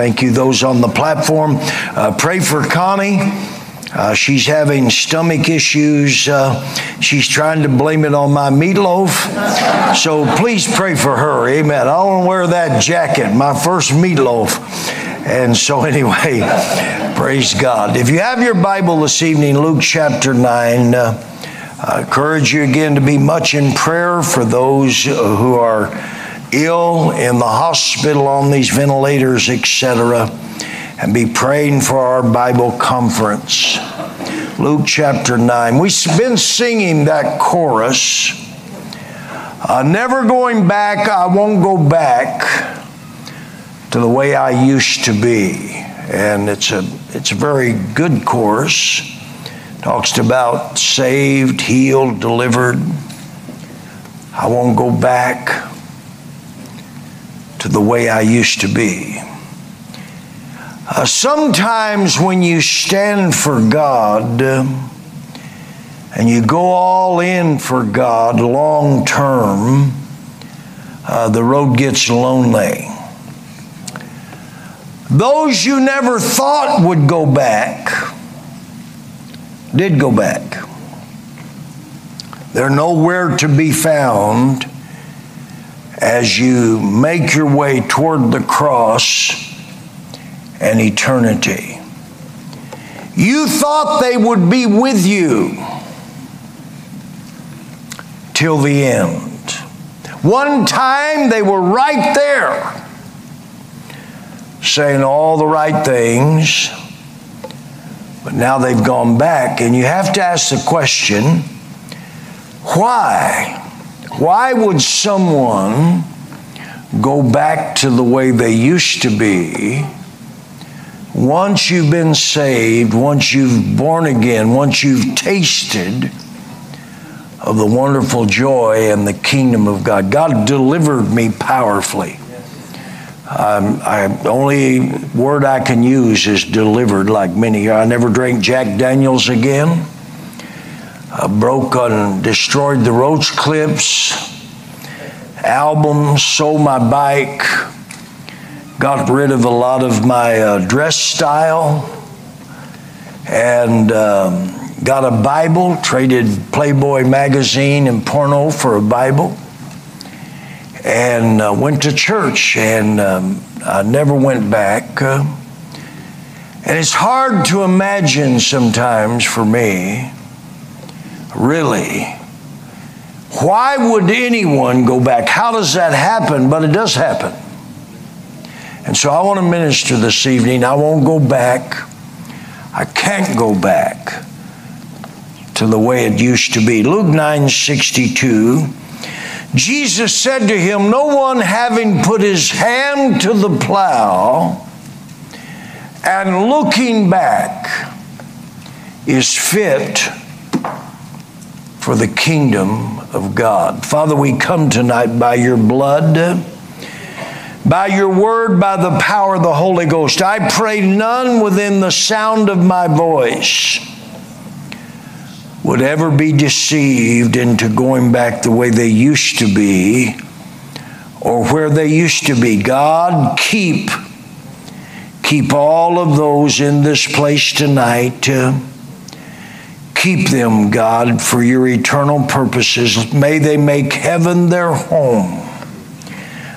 Thank you, those on the platform. Uh, pray for Connie. Uh, she's having stomach issues. Uh, she's trying to blame it on my meatloaf. So please pray for her. Amen. I to wear that jacket, my first meatloaf. And so, anyway, praise God. If you have your Bible this evening, Luke chapter 9, uh, I encourage you again to be much in prayer for those who are ill in the hospital on these ventilators, etc., and be praying for our Bible conference. Luke chapter 9. We've been singing that chorus. Uh, never going back, I won't go back to the way I used to be. And it's a, it's a very good chorus. Talks about saved, healed, delivered. I won't go back to the way I used to be. Uh, sometimes when you stand for God uh, and you go all in for God long term, uh, the road gets lonely. Those you never thought would go back did go back. They're nowhere to be found as you make your way toward the cross and eternity. You thought they would be with you till the end. One time they were right there saying all the right things, but now they've gone back. And you have to ask the question why? Why would someone go back to the way they used to be once you've been saved, once you've born again, once you've tasted of the wonderful joy and the kingdom of God? God delivered me powerfully. Um, I, only word I can use is delivered, like many. I never drank Jack Daniels again broke and destroyed the roach clips, albums, sold my bike, got rid of a lot of my uh, dress style, and um, got a Bible, traded Playboy magazine and porno for a Bible, and uh, went to church, and um, I never went back. Uh, and it's hard to imagine sometimes for me Really? Why would anyone go back? How does that happen? But it does happen. And so I want to minister this evening. I won't go back. I can't go back to the way it used to be. Luke 9 62. Jesus said to him, No one having put his hand to the plow and looking back is fit for the kingdom of God. Father, we come tonight by your blood, by your word, by the power of the Holy Ghost. I pray none within the sound of my voice would ever be deceived into going back the way they used to be or where they used to be. God, keep keep all of those in this place tonight. Uh, Keep them, God, for your eternal purposes. May they make heaven their home.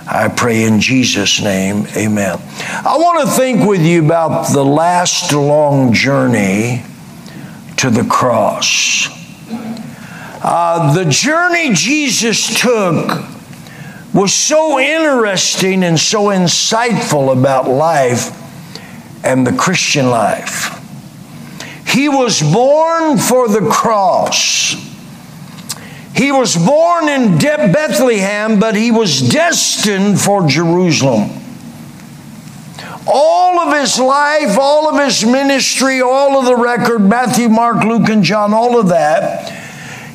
I pray in Jesus' name, amen. I want to think with you about the last long journey to the cross. Uh, the journey Jesus took was so interesting and so insightful about life and the Christian life. He was born for the cross. He was born in Bethlehem, but he was destined for Jerusalem. All of his life, all of his ministry, all of the record Matthew, Mark, Luke, and John, all of that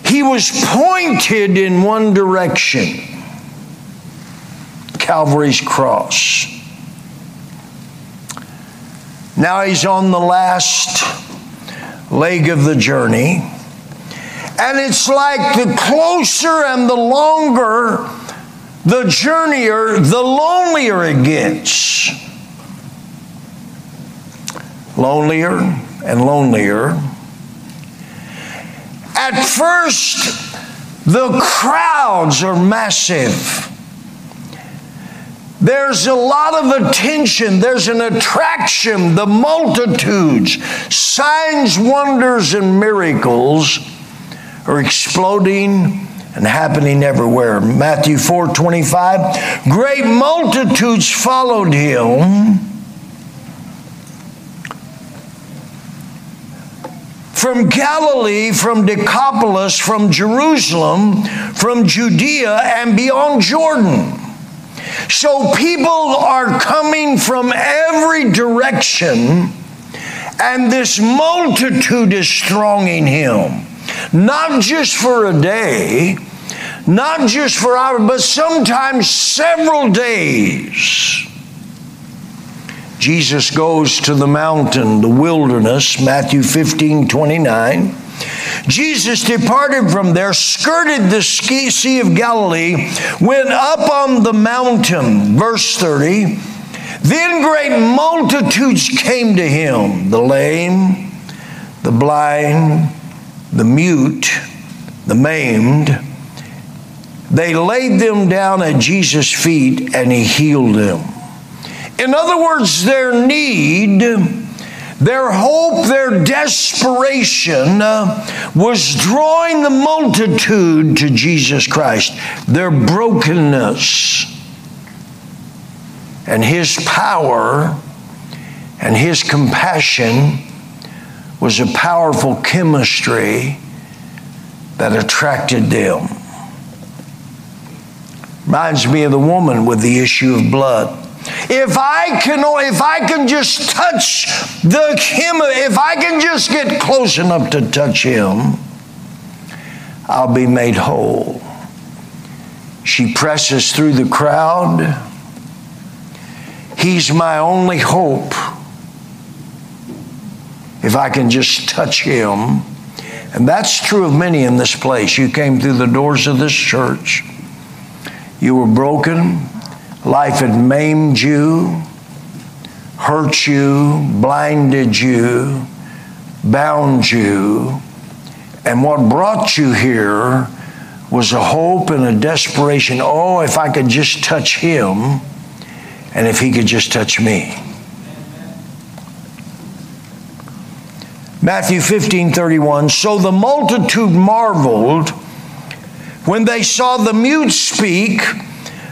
he was pointed in one direction Calvary's cross. Now he's on the last leg of the journey. And it's like the closer and the longer the journeyer, the lonelier it gets. lonelier and lonelier. At first, the crowds are massive. There's a lot of attention, there's an attraction, the multitudes, signs, wonders, and miracles are exploding and happening everywhere. Matthew 4 25, great multitudes followed him. From Galilee, from Decapolis, from Jerusalem, from Judea, and beyond Jordan. So people are coming from every direction, and this multitude is thronging him. Not just for a day, not just for hours, but sometimes several days. Jesus goes to the mountain, the wilderness, Matthew 15 29. Jesus departed from there, skirted the Sea of Galilee, went up on the mountain, verse 30. Then great multitudes came to him the lame, the blind, the mute, the maimed. They laid them down at Jesus' feet and he healed them. In other words, their need their hope, their desperation uh, was drawing the multitude to Jesus Christ. Their brokenness and His power and His compassion was a powerful chemistry that attracted them. Reminds me of the woman with the issue of blood. If I can, if I can just touch the him, if I can just get close enough to touch him, I'll be made whole. She presses through the crowd. He's my only hope. If I can just touch him. And that's true of many in this place. You came through the doors of this church. You were broken. Life had maimed you, hurt you, blinded you, bound you. And what brought you here was a hope and a desperation. Oh, if I could just touch him, and if he could just touch me. Matthew 15 31. So the multitude marveled when they saw the mute speak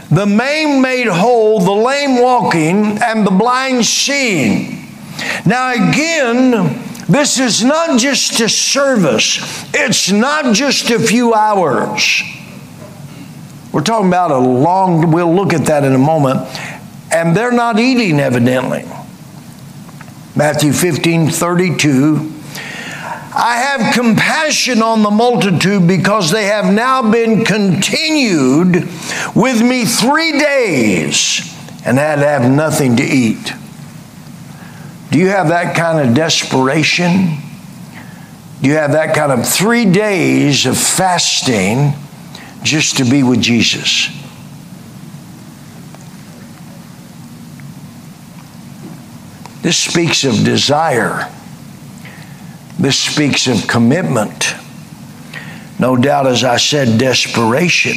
the maimed made whole, the lame walking, and the blind seeing. Now, again, this is not just a service, it's not just a few hours. We're talking about a long, we'll look at that in a moment. And they're not eating, evidently. Matthew 15 32. I have compassion on the multitude because they have now been continued with me three days and had to have nothing to eat. Do you have that kind of desperation? Do you have that kind of three days of fasting just to be with Jesus? This speaks of desire. This speaks of commitment. No doubt, as I said, desperation.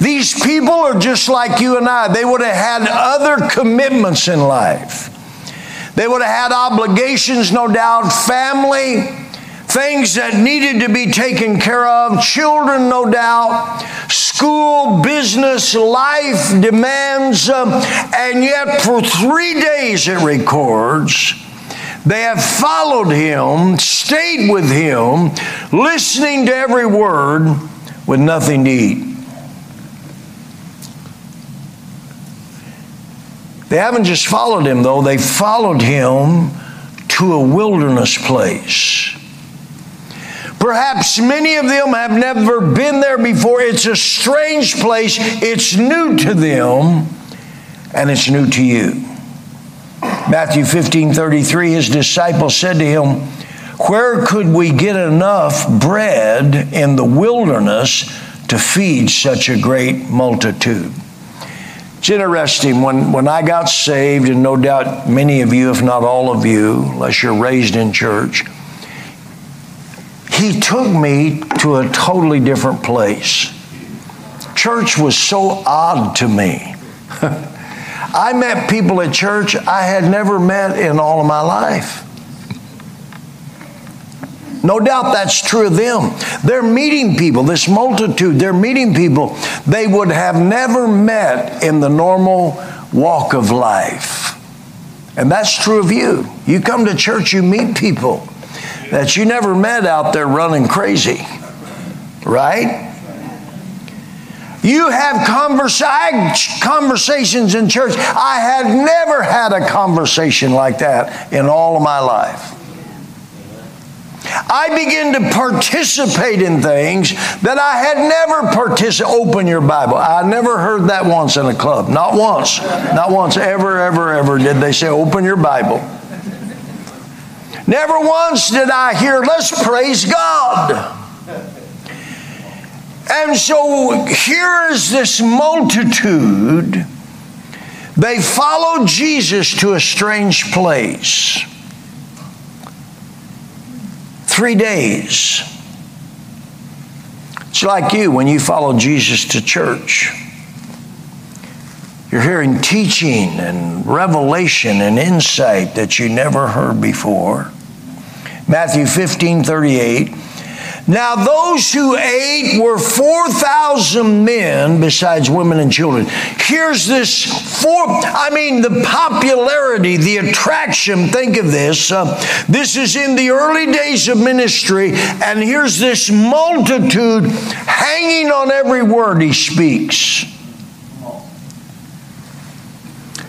These people are just like you and I. They would have had other commitments in life. They would have had obligations, no doubt, family, things that needed to be taken care of, children, no doubt, school, business, life demands. Um, and yet, for three days, it records, they have followed him, stayed with him, listening to every word with nothing to eat. They haven't just followed him, though, they followed him to a wilderness place. Perhaps many of them have never been there before. It's a strange place, it's new to them, and it's new to you. Matthew 15 33, his disciples said to him, Where could we get enough bread in the wilderness to feed such a great multitude? It's interesting when, when I got saved, and no doubt many of you, if not all of you, unless you're raised in church, he took me to a totally different place. Church was so odd to me. I met people at church I had never met in all of my life. No doubt that's true of them. They're meeting people, this multitude, they're meeting people they would have never met in the normal walk of life. And that's true of you. You come to church, you meet people that you never met out there running crazy, right? You have conversations in church. I had never had a conversation like that in all of my life. I begin to participate in things that I had never participated. Open your Bible. I never heard that once in a club. Not once. Not once. Ever, ever, ever did they say, open your Bible. Never once did I hear, let's praise God. And so here is this multitude. They followed Jesus to a strange place. Three days. It's like you when you follow Jesus to church. You're hearing teaching and revelation and insight that you never heard before. Matthew 15 38. Now, those who ate were 4,000 men besides women and children. Here's this four, I mean, the popularity, the attraction. Think of this. Uh, this is in the early days of ministry, and here's this multitude hanging on every word he speaks.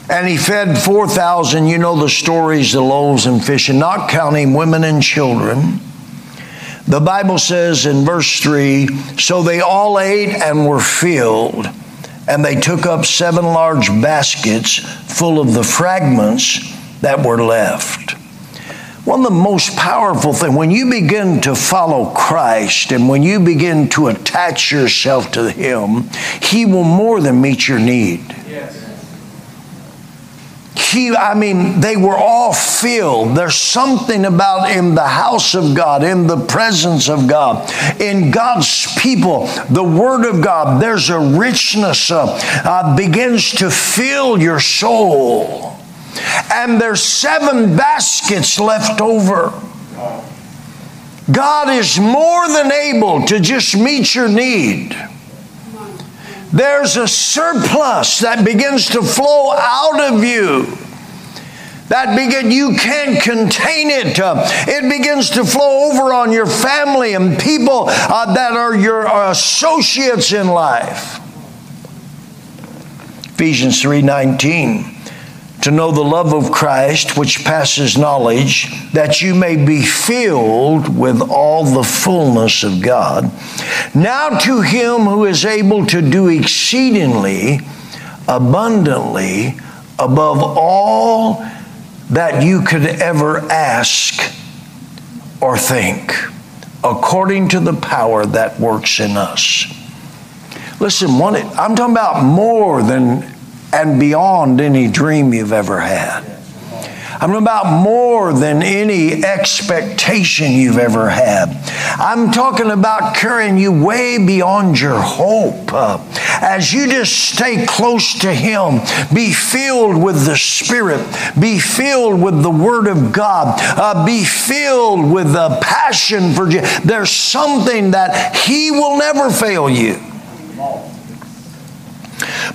And he fed 4,000. You know the stories, the loaves and fish, and not counting women and children. The Bible says in verse 3 So they all ate and were filled, and they took up seven large baskets full of the fragments that were left. One of the most powerful things, when you begin to follow Christ and when you begin to attach yourself to Him, He will more than meet your need. He, I mean, they were all filled. There's something about in the house of God, in the presence of God, in God's people, the Word of God, there's a richness uh, uh, begins to fill your soul. And there's seven baskets left over. God is more than able to just meet your need there's a surplus that begins to flow out of you. That begin, you can't contain it. Uh, it begins to flow over on your family and people uh, that are your associates in life. Ephesians 3:19 to know the love of Christ which passes knowledge, that you may be filled with all the fullness of God. Now to him who is able to do exceedingly abundantly above all that you could ever ask or think, according to the power that works in us. Listen, one, I'm talking about more than and beyond any dream you've ever had. I'm about more than any expectation you've ever had. I'm talking about carrying you way beyond your hope. Uh, as you just stay close to Him, be filled with the Spirit, be filled with the Word of God, uh, be filled with the passion for Jesus. There's something that He will never fail you.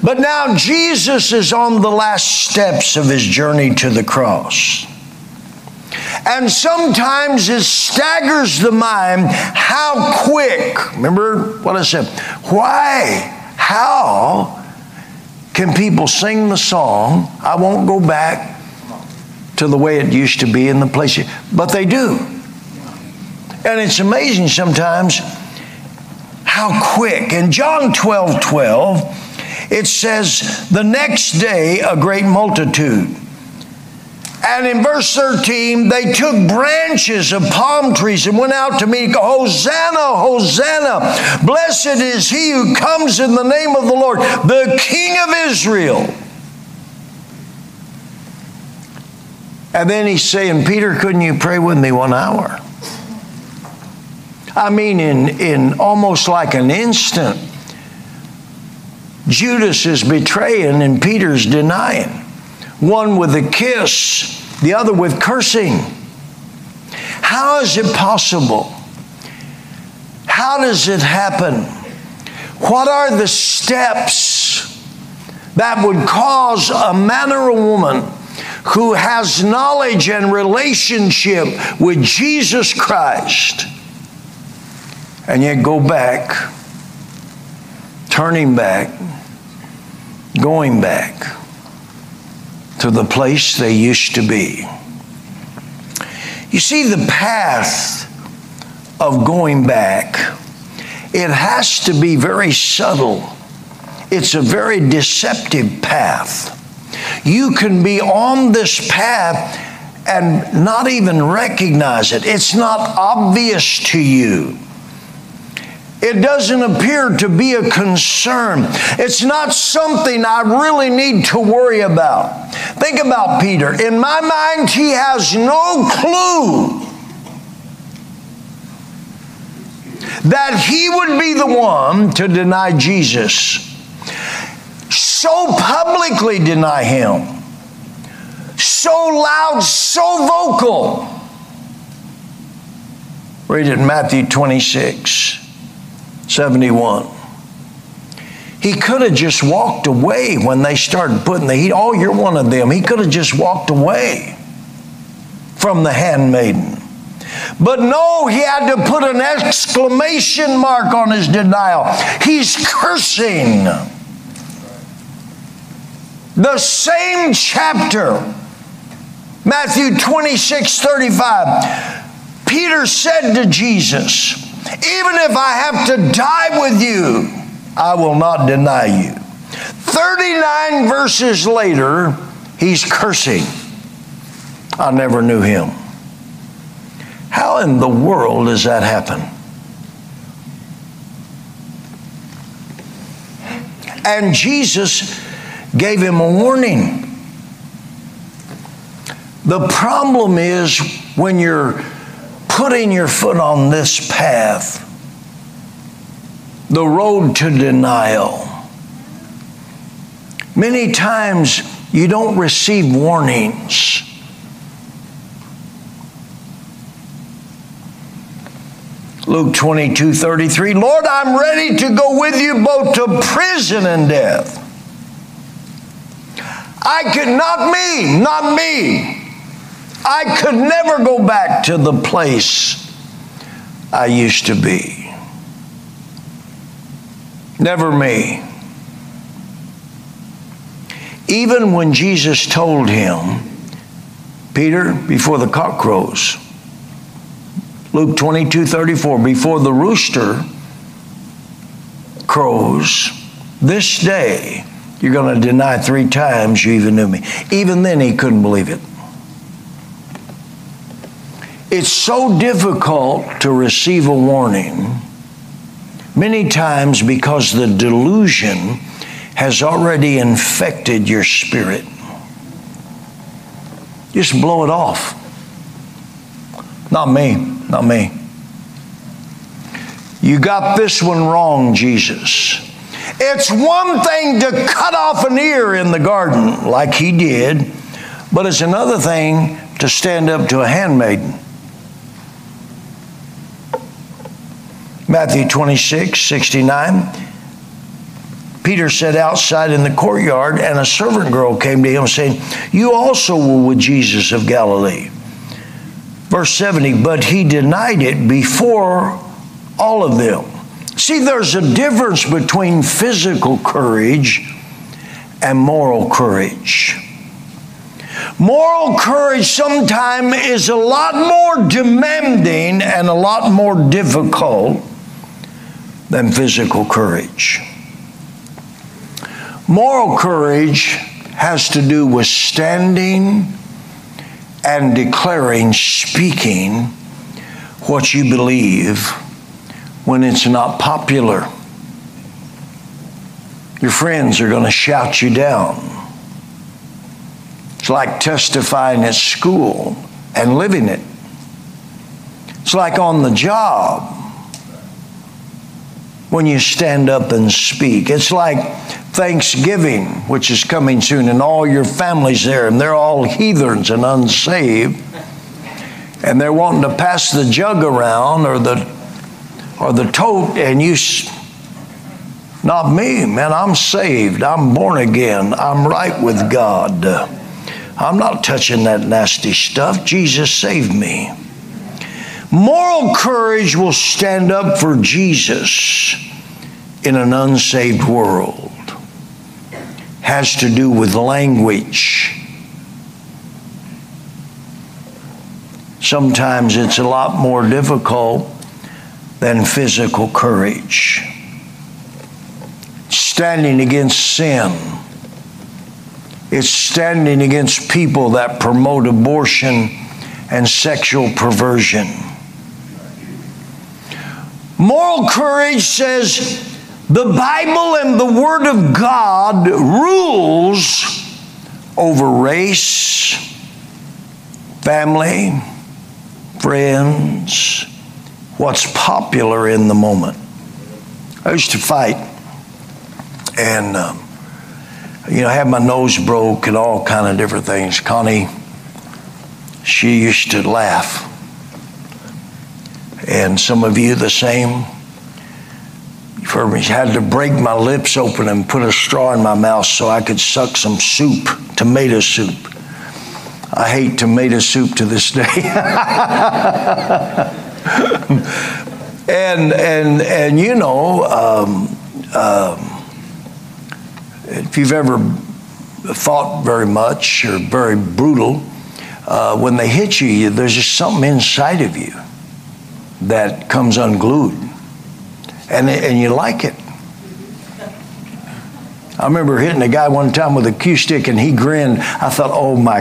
But now Jesus is on the last steps of his journey to the cross. And sometimes it staggers the mind how quick, remember what I said, why, how can people sing the song? I won't go back to the way it used to be in the place, but they do. And it's amazing sometimes how quick. In John 12 12, it says, the next day, a great multitude. And in verse 13, they took branches of palm trees and went out to meet Hosanna, Hosanna. Blessed is he who comes in the name of the Lord, the King of Israel. And then he's saying, Peter, couldn't you pray with me one hour? I mean, in, in almost like an instant, Judas is betraying and Peter's denying. One with a kiss, the other with cursing. How is it possible? How does it happen? What are the steps that would cause a man or a woman who has knowledge and relationship with Jesus Christ and yet go back, turning back, going back to the place they used to be. You see, the path of going back, it has to be very subtle. It's a very deceptive path. You can be on this path and not even recognize it. It's not obvious to you. It doesn't appear to be a concern. It's not something I really need to worry about. Think about Peter. In my mind, he has no clue that he would be the one to deny Jesus. So publicly deny him. So loud, so vocal. Read it in Matthew 26. 71. He could have just walked away when they started putting the heat. Oh, you're one of them. He could have just walked away from the handmaiden. But no, he had to put an exclamation mark on his denial. He's cursing. The same chapter, Matthew 26 35. Peter said to Jesus, even if I have to die with you, I will not deny you. 39 verses later, he's cursing. I never knew him. How in the world does that happen? And Jesus gave him a warning. The problem is when you're putting your foot on this path, the road to denial, many times you don't receive warnings. Luke 22 33, Lord, I'm ready to go with you both to prison and death. I could, not me, not me. I could never go back to the place I used to be. Never me. Even when Jesus told him, Peter, before the cock crows, Luke 22 34, before the rooster crows, this day you're going to deny three times you even knew me. Even then, he couldn't believe it. It's so difficult to receive a warning many times because the delusion has already infected your spirit. Just blow it off. Not me, not me. You got this one wrong, Jesus. It's one thing to cut off an ear in the garden, like he did, but it's another thing to stand up to a handmaiden. Matthew 26, 69. Peter sat outside in the courtyard, and a servant girl came to him saying, You also were with Jesus of Galilee. Verse 70, but he denied it before all of them. See, there's a difference between physical courage and moral courage. Moral courage sometimes is a lot more demanding and a lot more difficult than physical courage. Moral courage has to do with standing and declaring, speaking what you believe when it's not popular. Your friends are going to shout you down. It's like testifying at school and living it. It's like on the job when you stand up and speak. It's like Thanksgiving, which is coming soon, and all your families there, and they're all heathens and unsaved. And they're wanting to pass the jug around or the or the tote, and you not me, man. I'm saved. I'm born again. I'm right with God. I'm not touching that nasty stuff. Jesus saved me. Moral courage will stand up for Jesus in an unsaved world. Has to do with language. Sometimes it's a lot more difficult than physical courage. Standing against sin. It's standing against people that promote abortion and sexual perversion. Moral courage says the Bible and the Word of God rules over race, family, friends, what's popular in the moment. I used to fight, and um, you know, I had my nose broke and all kind of different things. Connie, she used to laugh and some of you the same. For me, had to break my lips open and put a straw in my mouth so I could suck some soup, tomato soup. I hate tomato soup to this day. and and and you know, um, um, if you've ever fought very much or very brutal, uh, when they hit you, there's just something inside of you that comes unglued. And, and you like it. I remember hitting a guy one time with a cue stick and he grinned. I thought, oh my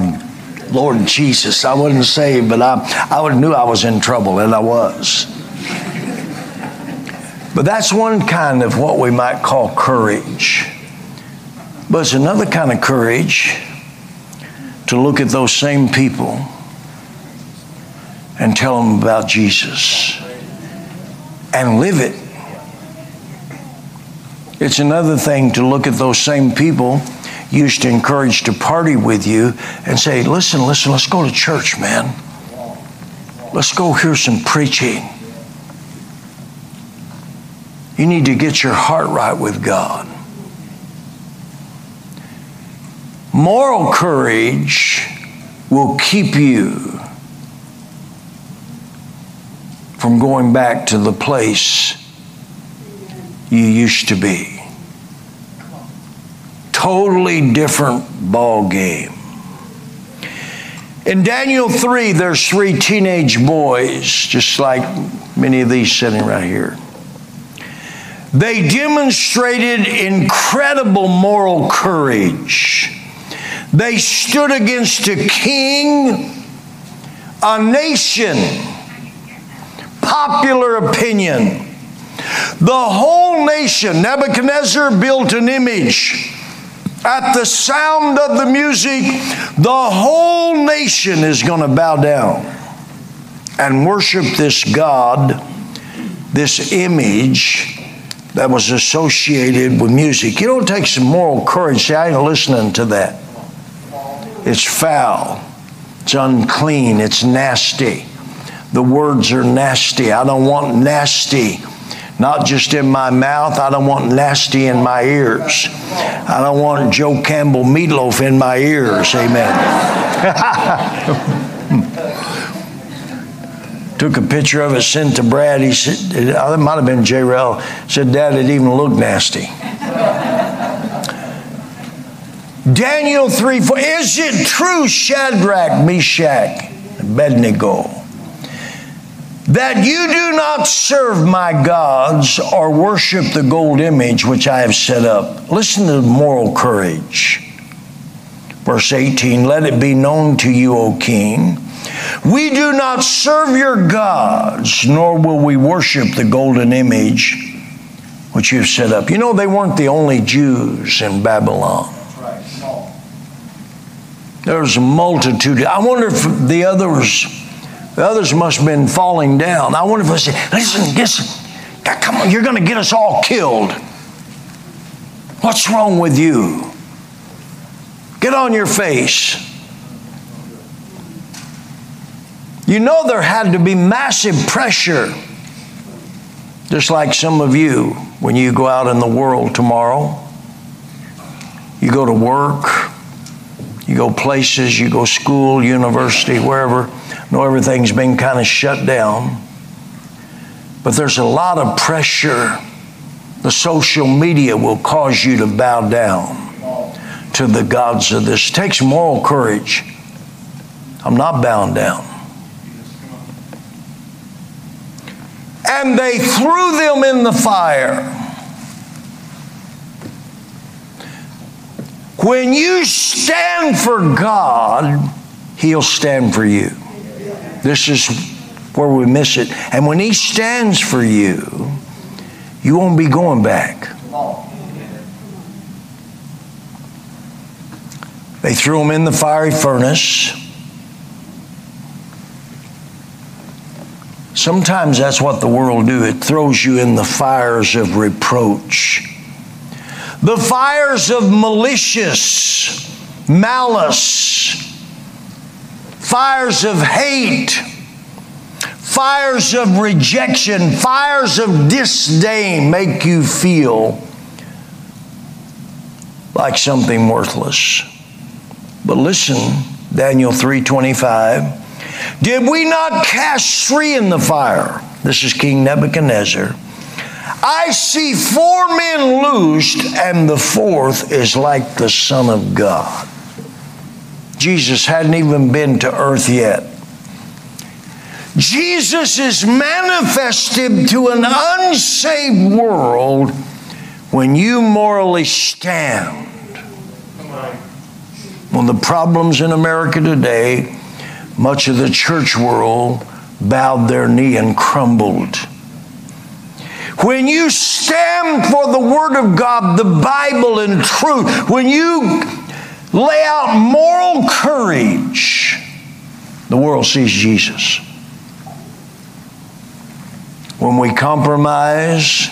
Lord Jesus, I wasn't saved, but I, I knew I was in trouble, and I was. But that's one kind of what we might call courage. But it's another kind of courage to look at those same people and tell them about Jesus and live it. It's another thing to look at those same people used to encourage to party with you and say, listen, listen, let's go to church, man. Let's go hear some preaching. You need to get your heart right with God. Moral courage will keep you from going back to the place you used to be. Totally different ball game. In Daniel 3, there's three teenage boys, just like many of these sitting right here. They demonstrated incredible moral courage. They stood against a king, a nation, popular opinion. The whole nation, Nebuchadnezzar built an image. At the sound of the music, the whole nation is going to bow down and worship this God, this image that was associated with music. You don't take some moral courage. Say, I ain't listening to that. It's foul. It's unclean. It's nasty. The words are nasty. I don't want nasty. Not just in my mouth, I don't want nasty in my ears. I don't want Joe Campbell meatloaf in my ears. Amen. Took a picture of it, sent to Brad. He said, it might have been J. Rel. Said, Dad, it even looked nasty. Daniel 3 4. Is it true, Shadrach, Meshach, Abednego? That you do not serve my gods or worship the gold image which I have set up. Listen to moral courage. Verse 18 Let it be known to you, O king. We do not serve your gods, nor will we worship the golden image which you've set up. You know, they weren't the only Jews in Babylon. There's a multitude. I wonder if the others, the others must have been falling down. I wonder if I say, listen, listen, come on, you're going to get us all killed. What's wrong with you? Get on your face. You know there had to be massive pressure, just like some of you when you go out in the world tomorrow. You go to work, you go places, you go school, university, wherever. know everything's been kind of shut down. But there's a lot of pressure. The social media will cause you to bow down to the gods of this. It takes moral courage. I'm not bound down. And they threw them in the fire. When you stand for God, He'll stand for you. This is where we miss it. And when He stands for you, you won't be going back. They threw him in the fiery furnace. Sometimes that's what the world do. It throws you in the fires of reproach. The fires of malicious malice. Fires of hate. Fires of rejection. Fires of disdain make you feel like something worthless. But listen, Daniel 3:25. Did we not cast three in the fire? This is King Nebuchadnezzar. I see four men loosed, and the fourth is like the Son of God. Jesus hadn't even been to earth yet. Jesus is manifested to an unsaved world when you morally stand of the problems in America today, much of the church world bowed their knee and crumbled. When you stand for the Word of God, the Bible, and truth, when you lay out moral courage, the world sees Jesus. When we compromise,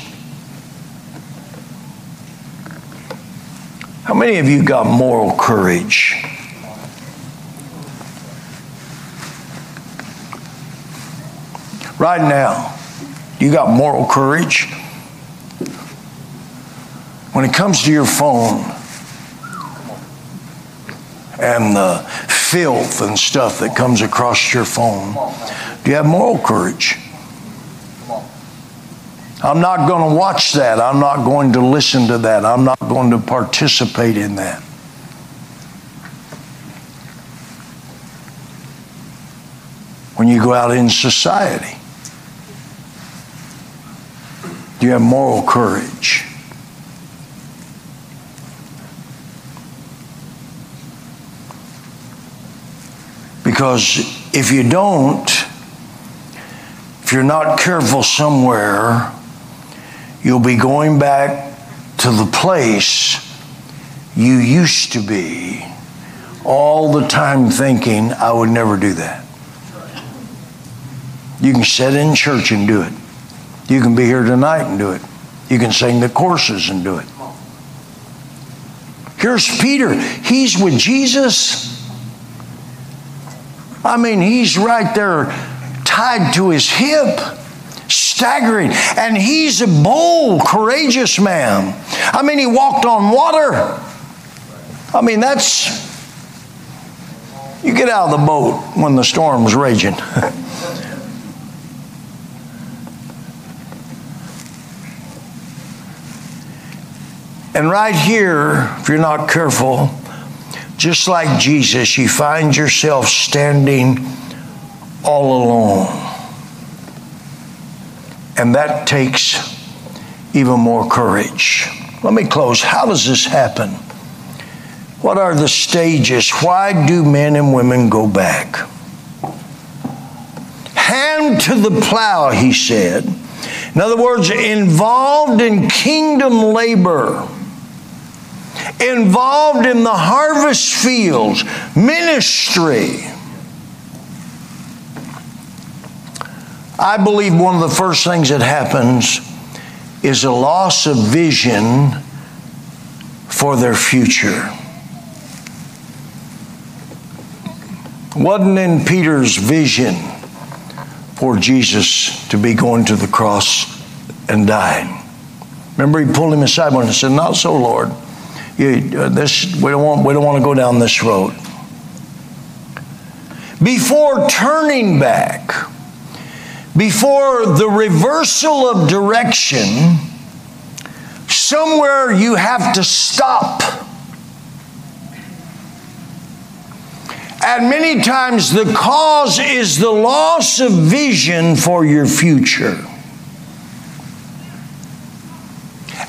How many of you got moral courage? Right now, you got moral courage? When it comes to your phone and the filth and stuff that comes across your phone, do you have moral courage? I'm not going to watch that. I'm not going to listen to that. I'm not going to participate in that. When you go out in society, you have moral courage? Because if you don't, if you're not careful somewhere, You'll be going back to the place you used to be all the time thinking, I would never do that. You can sit in church and do it. You can be here tonight and do it. You can sing the courses and do it. Here's Peter. He's with Jesus. I mean, he's right there tied to his hip staggering. And he's a bold, courageous man. I mean, he walked on water. I mean, that's. You get out of the boat when the storm's raging. and right here, if you're not careful, just like Jesus, you find yourself standing all alone. And that takes even more courage. Let me close. How does this happen? What are the stages? Why do men and women go back? Hand to the plow, he said. In other words, involved in kingdom labor, involved in the harvest fields, ministry. I believe one of the first things that happens is a loss of vision for their future. Wasn't in Peter's vision for Jesus to be going to the cross and dying. Remember, he pulled him aside and said, "Not so, Lord. You, this we don't want. We don't want to go down this road." Before turning back, before the reversal of direction, somewhere you have to stop. And many times the cause is the loss of vision for your future.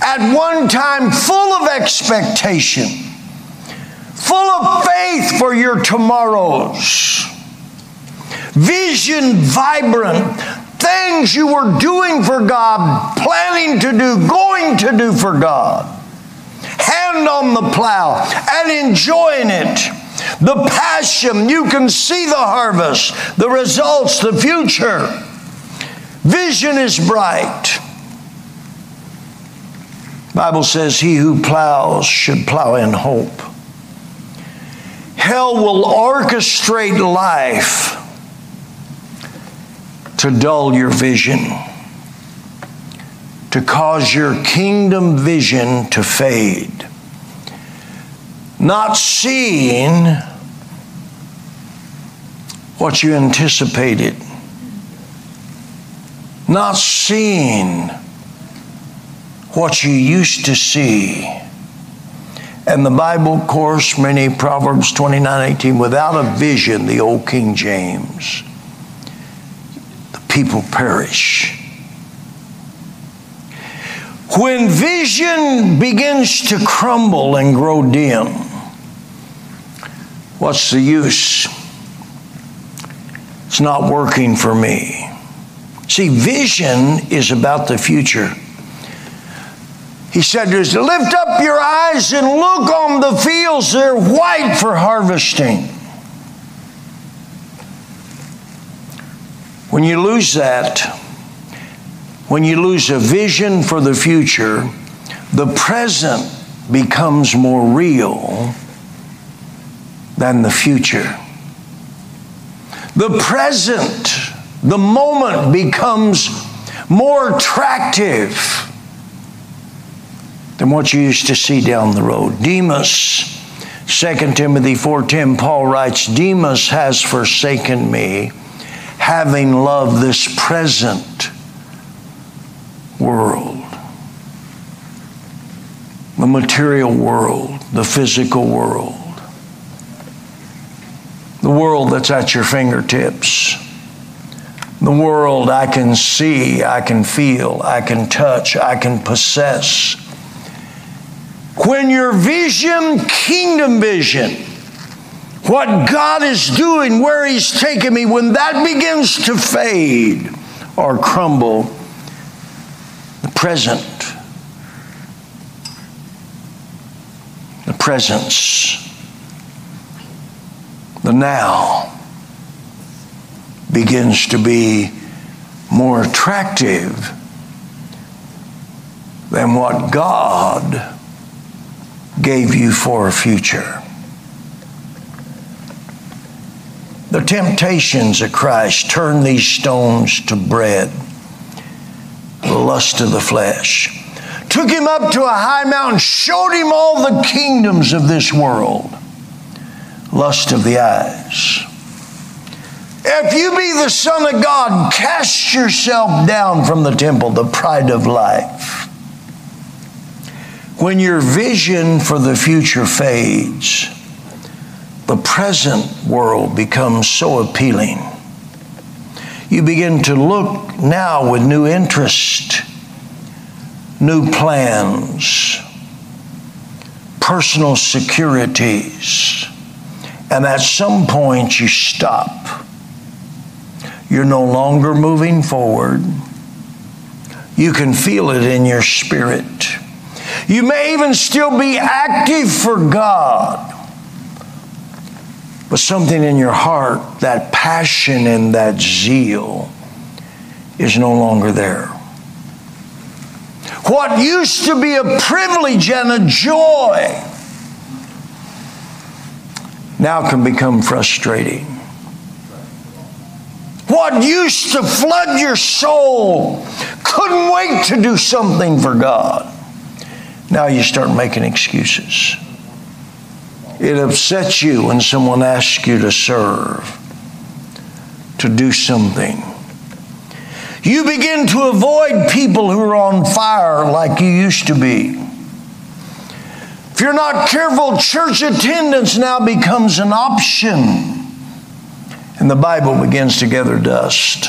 At one time, full of expectation, full of faith for your tomorrows, vision vibrant, things you were doing for God, planning to do, going to do for God, hand on the plow and enjoying it. The passion, you can see the harvest, the results, the future. Vision is bright. Bible says he who plows should plow in hope. Hell will orchestrate life to dull your vision, to cause your kingdom vision to fade. Not seeing what you anticipated, not seeing what you used to see. And the Bible, of course, many Proverbs 29 18, without a vision, the old King James the people perish. When vision begins to crumble and grow dim, what's the use? It's not working for me. See, vision is about the future. He said to us, Lift up your eyes and look on the fields, they're white for harvesting. When you lose that, when you lose a vision for the future, the present becomes more real than the future. The present, the moment becomes more attractive than what you used to see down the road. Demas, 2 Timothy 4:10 Paul writes, Demas has forsaken me having loved this present world, the material world, the physical world, the world that's at your fingertips, the world I can see, I can feel, I can touch, I can possess. When your vision, kingdom vision, what God is doing, where He's taking me, when that begins to fade or crumble, the present, the presence, the now begins to be more attractive than what God gave you for a future. The temptations of Christ turn these stones to bread. The lust of the flesh. Took him up to a high mountain, showed him all the kingdoms of this world. Lust of the eyes. If you be the Son of God, cast yourself down from the temple, the pride of life. When your vision for the future fades, the present world becomes so appealing. You begin to look now with new interest, new plans, personal securities. And at some point, you stop. You're no longer moving forward. You can feel it in your spirit. You may even still be active for God, but something in your heart, that passion and that zeal, is no longer there. What used to be a privilege and a joy now can become frustrating. What used to flood your soul couldn't wait to do something for God. Now you start making excuses. It upsets you when someone asks you to serve, to do something. You begin to avoid people who are on fire like you used to be. If you're not careful, church attendance now becomes an option. And the Bible begins to gather dust.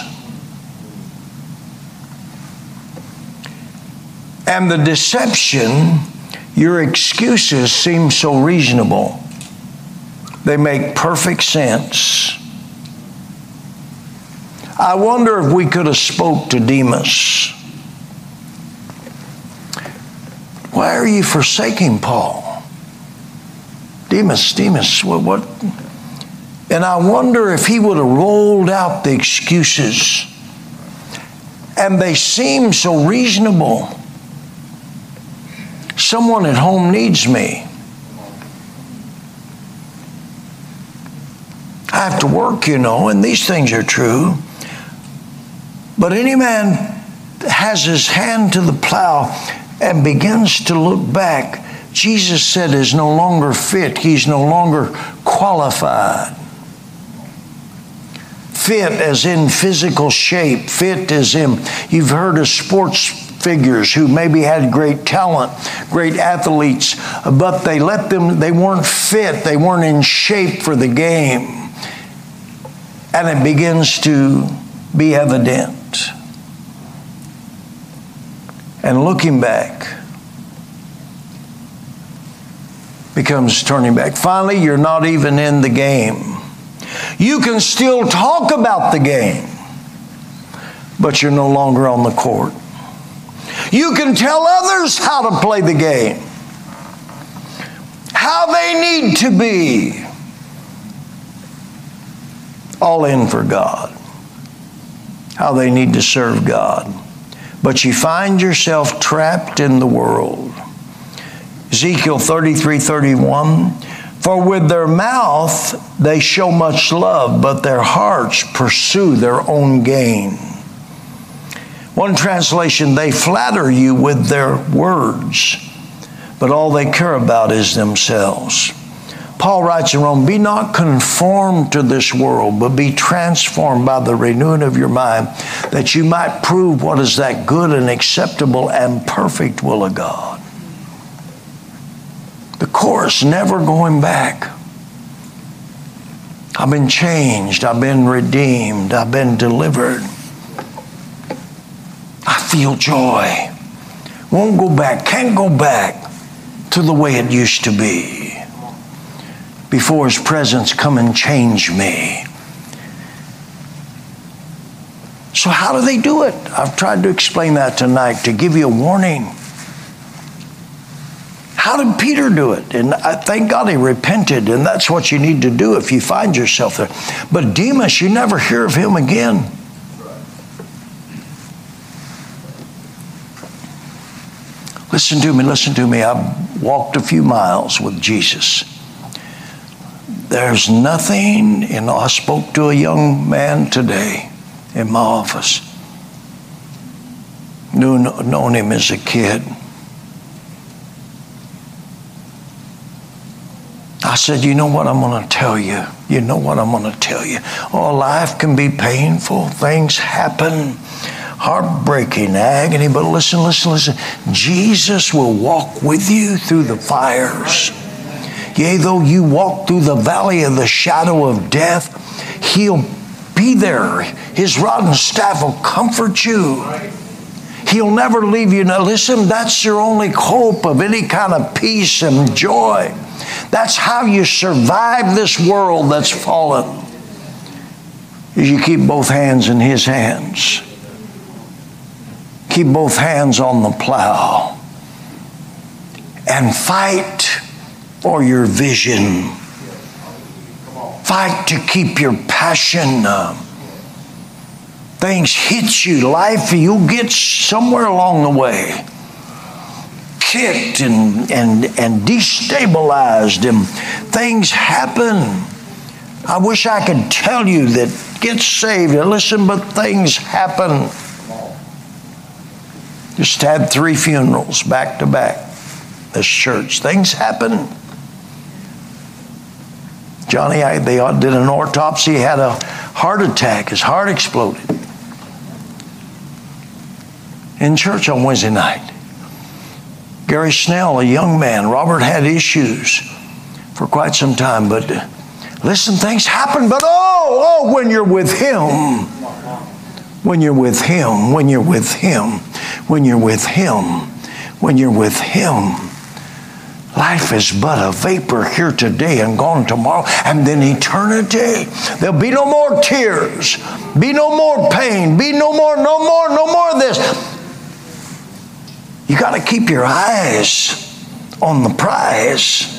And the deception, your excuses seem so reasonable. They make perfect sense. I wonder if we could have spoke to Demas. Why are you forsaking Paul? Demas, Demas, what, what? And I wonder if he would have rolled out the excuses. And they seem so reasonable. Someone at home needs me. I have to work, you know, and these things are true. But any man has his hand to the plow and begins to look back, Jesus said is no longer fit, he's no longer qualified. Fit as in physical shape, fit as in, you've heard of sports figures who maybe had great talent, great athletes, but they let them, they weren't fit, they weren't in shape for the game. And it begins to be evident. And looking back becomes turning back. Finally, you're not even in the game. You can still talk about the game, but you're no longer on the court. You can tell others how to play the game, how they need to be. All in for God, how they need to serve God but you find yourself trapped in the world. Ezekiel 33 31. For with their mouth they show much love, but their hearts pursue their own gain. One translation, they flatter you with their words, but all they care about is themselves. Paul writes in Rome, Be not conformed to this world, but be transformed by the renewing of your mind, that you might prove what is that good and acceptable and perfect will of God. The course never going back. I've been changed, I've been redeemed, I've been delivered. I feel joy. Won't go back, can't go back to the way it used to be before His presence come and change me. So, how do they do it? I've tried to explain that tonight to give you a warning. How did Peter do it? And I thank God he repented, and that's what you need to do if you find yourself there. But Demas, you never hear of him again. Listen to me, listen to me. I've walked a few miles with Jesus. There's nothing, and I spoke to a young man today in my office, knew, known him as a kid. I said, You know what I'm going to tell you? You know what I'm going to tell you? Oh, life can be painful, things happen, heartbreaking, agony, but listen, listen, listen. Jesus will walk with you through the fires. Yea, though you walk through the valley of the shadow of death, he'll be there. His rod and staff will comfort you. He'll never leave you. Now, listen, that's your only hope of any kind of peace and joy. That's how you survive this world that's fallen. Is you keep both hands in His hands. Keep both hands on the plow and fight for your vision. Fight to keep your passion. Things hit you, life, you'll get somewhere along the way kicked and, and, and destabilized, and things happen. I wish I could tell you that get saved. Listen, but things happen. Just had three funerals back to back. This church. Things happen. Johnny, I, they did an autopsy, had a heart attack. His heart exploded in church on Wednesday night. Gary Snell, a young man, Robert had issues for quite some time, but listen, things happen, but oh, oh, when you're with Him, when you're with Him, when you're with Him, when you're with Him, when you're with Him, life is but a vapor here today and gone tomorrow, and then eternity. There'll be no more tears, be no more pain, be no more, no more, no more of this. You got to keep your eyes on the prize.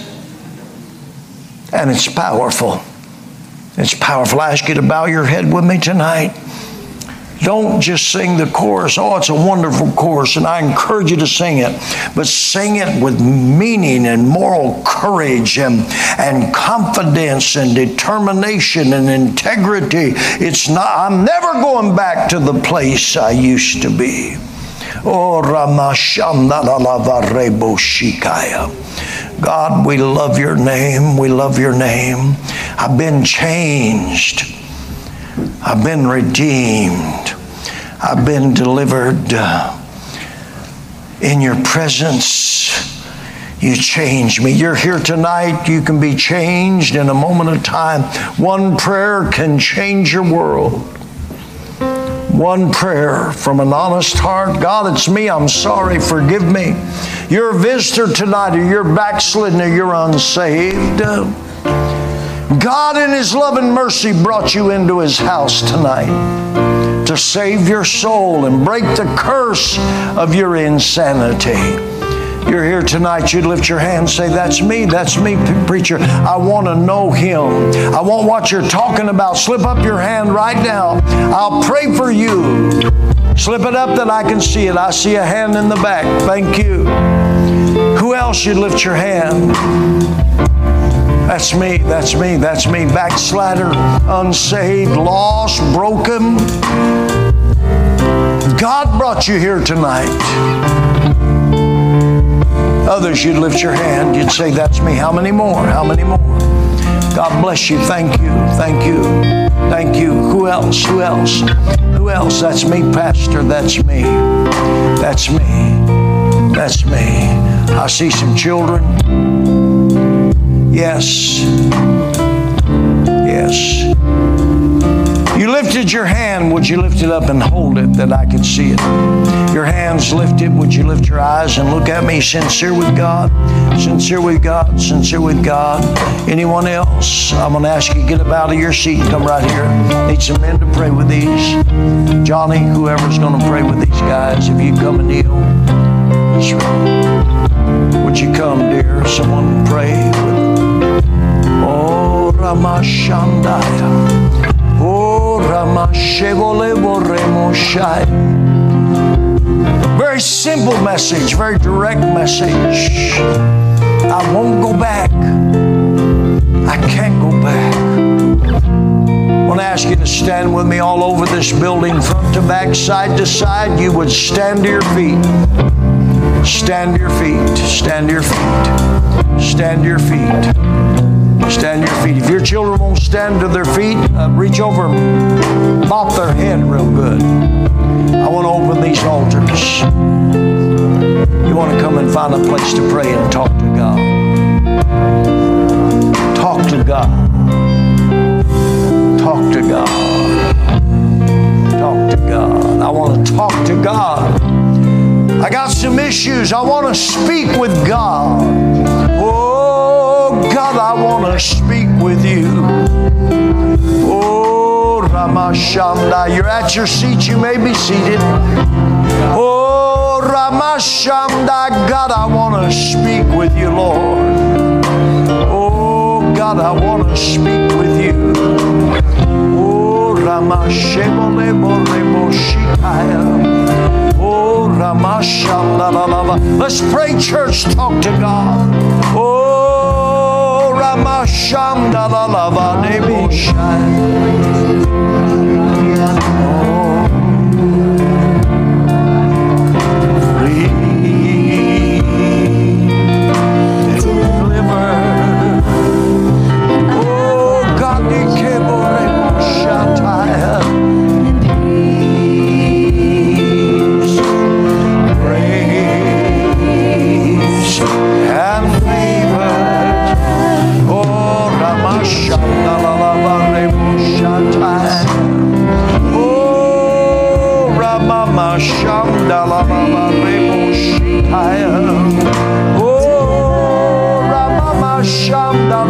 And it's powerful. It's powerful. I ask you to bow your head with me tonight. Don't just sing the chorus. Oh, it's a wonderful chorus, and I encourage you to sing it. But sing it with meaning and moral courage and, and confidence and determination and integrity. It's not, I'm never going back to the place I used to be. Oh, Nalalavareboshikai. God, we love your name. We love your name. I've been changed. I've been redeemed. I've been delivered. In your presence, you change me. You're here tonight. You can be changed in a moment of time. One prayer can change your world one prayer from an honest heart God, it's me. I'm sorry. Forgive me. You're a visitor tonight, or you're backslidden, or you're unsaved. God, in His love and mercy, brought you into His house tonight to save your soul and break the curse of your insanity you're here tonight, you'd lift your hand and say, That's me, that's me, preacher. I want to know him. I want what you're talking about. Slip up your hand right now. I'll pray for you. Slip it up that I can see it. I see a hand in the back. Thank you. Who else should lift your hand? That's me, that's me, that's me. Backslider, unsaved, lost, broken. God brought you here tonight. Others, you'd lift your hand. You'd say, That's me. How many more? How many more? God bless you. Thank you. Thank you. Thank you. Who else? Who else? Who else? That's me, Pastor. That's me. That's me. That's me. I see some children. Yes. Yes. You lifted your hand. Would you lift it up and hold it that I could see it? Your hands lifted. Would you lift your eyes and look at me sincere with God? Sincere with God. Sincere with God. Anyone else? I'm going to ask you to get up out of your seat. And come right here. Need some men to pray with these. Johnny, whoever's going to pray with these guys, if you come and kneel. Would you come, dear? Someone pray with. Ramashandaya. Very simple message, very direct message. I won't go back. I can't go back. I want to ask you to stand with me all over this building, front to back, side to side. You would stand to your feet. Stand to your feet. Stand to your feet. Stand to your feet. Stand your feet. If your children won't stand to their feet, uh, reach over them. bop their head real good. I want to open these altars. You want to come and find a place to pray and talk to God. Talk to God. Talk to God. Talk to God. I want to talk to God. I got some issues. I want to speak with God. God, I want to speak with you. Oh, Ramashanda, you're at your seat, you may be seated. Oh, Ramashanda, God, I want to speak with you, Lord. Oh, God, I want to speak with you. Oh, Ramashanda, oh, Let's pray, church. Talk to God. Oh, Ramashanda la lava de Moshe. down, down.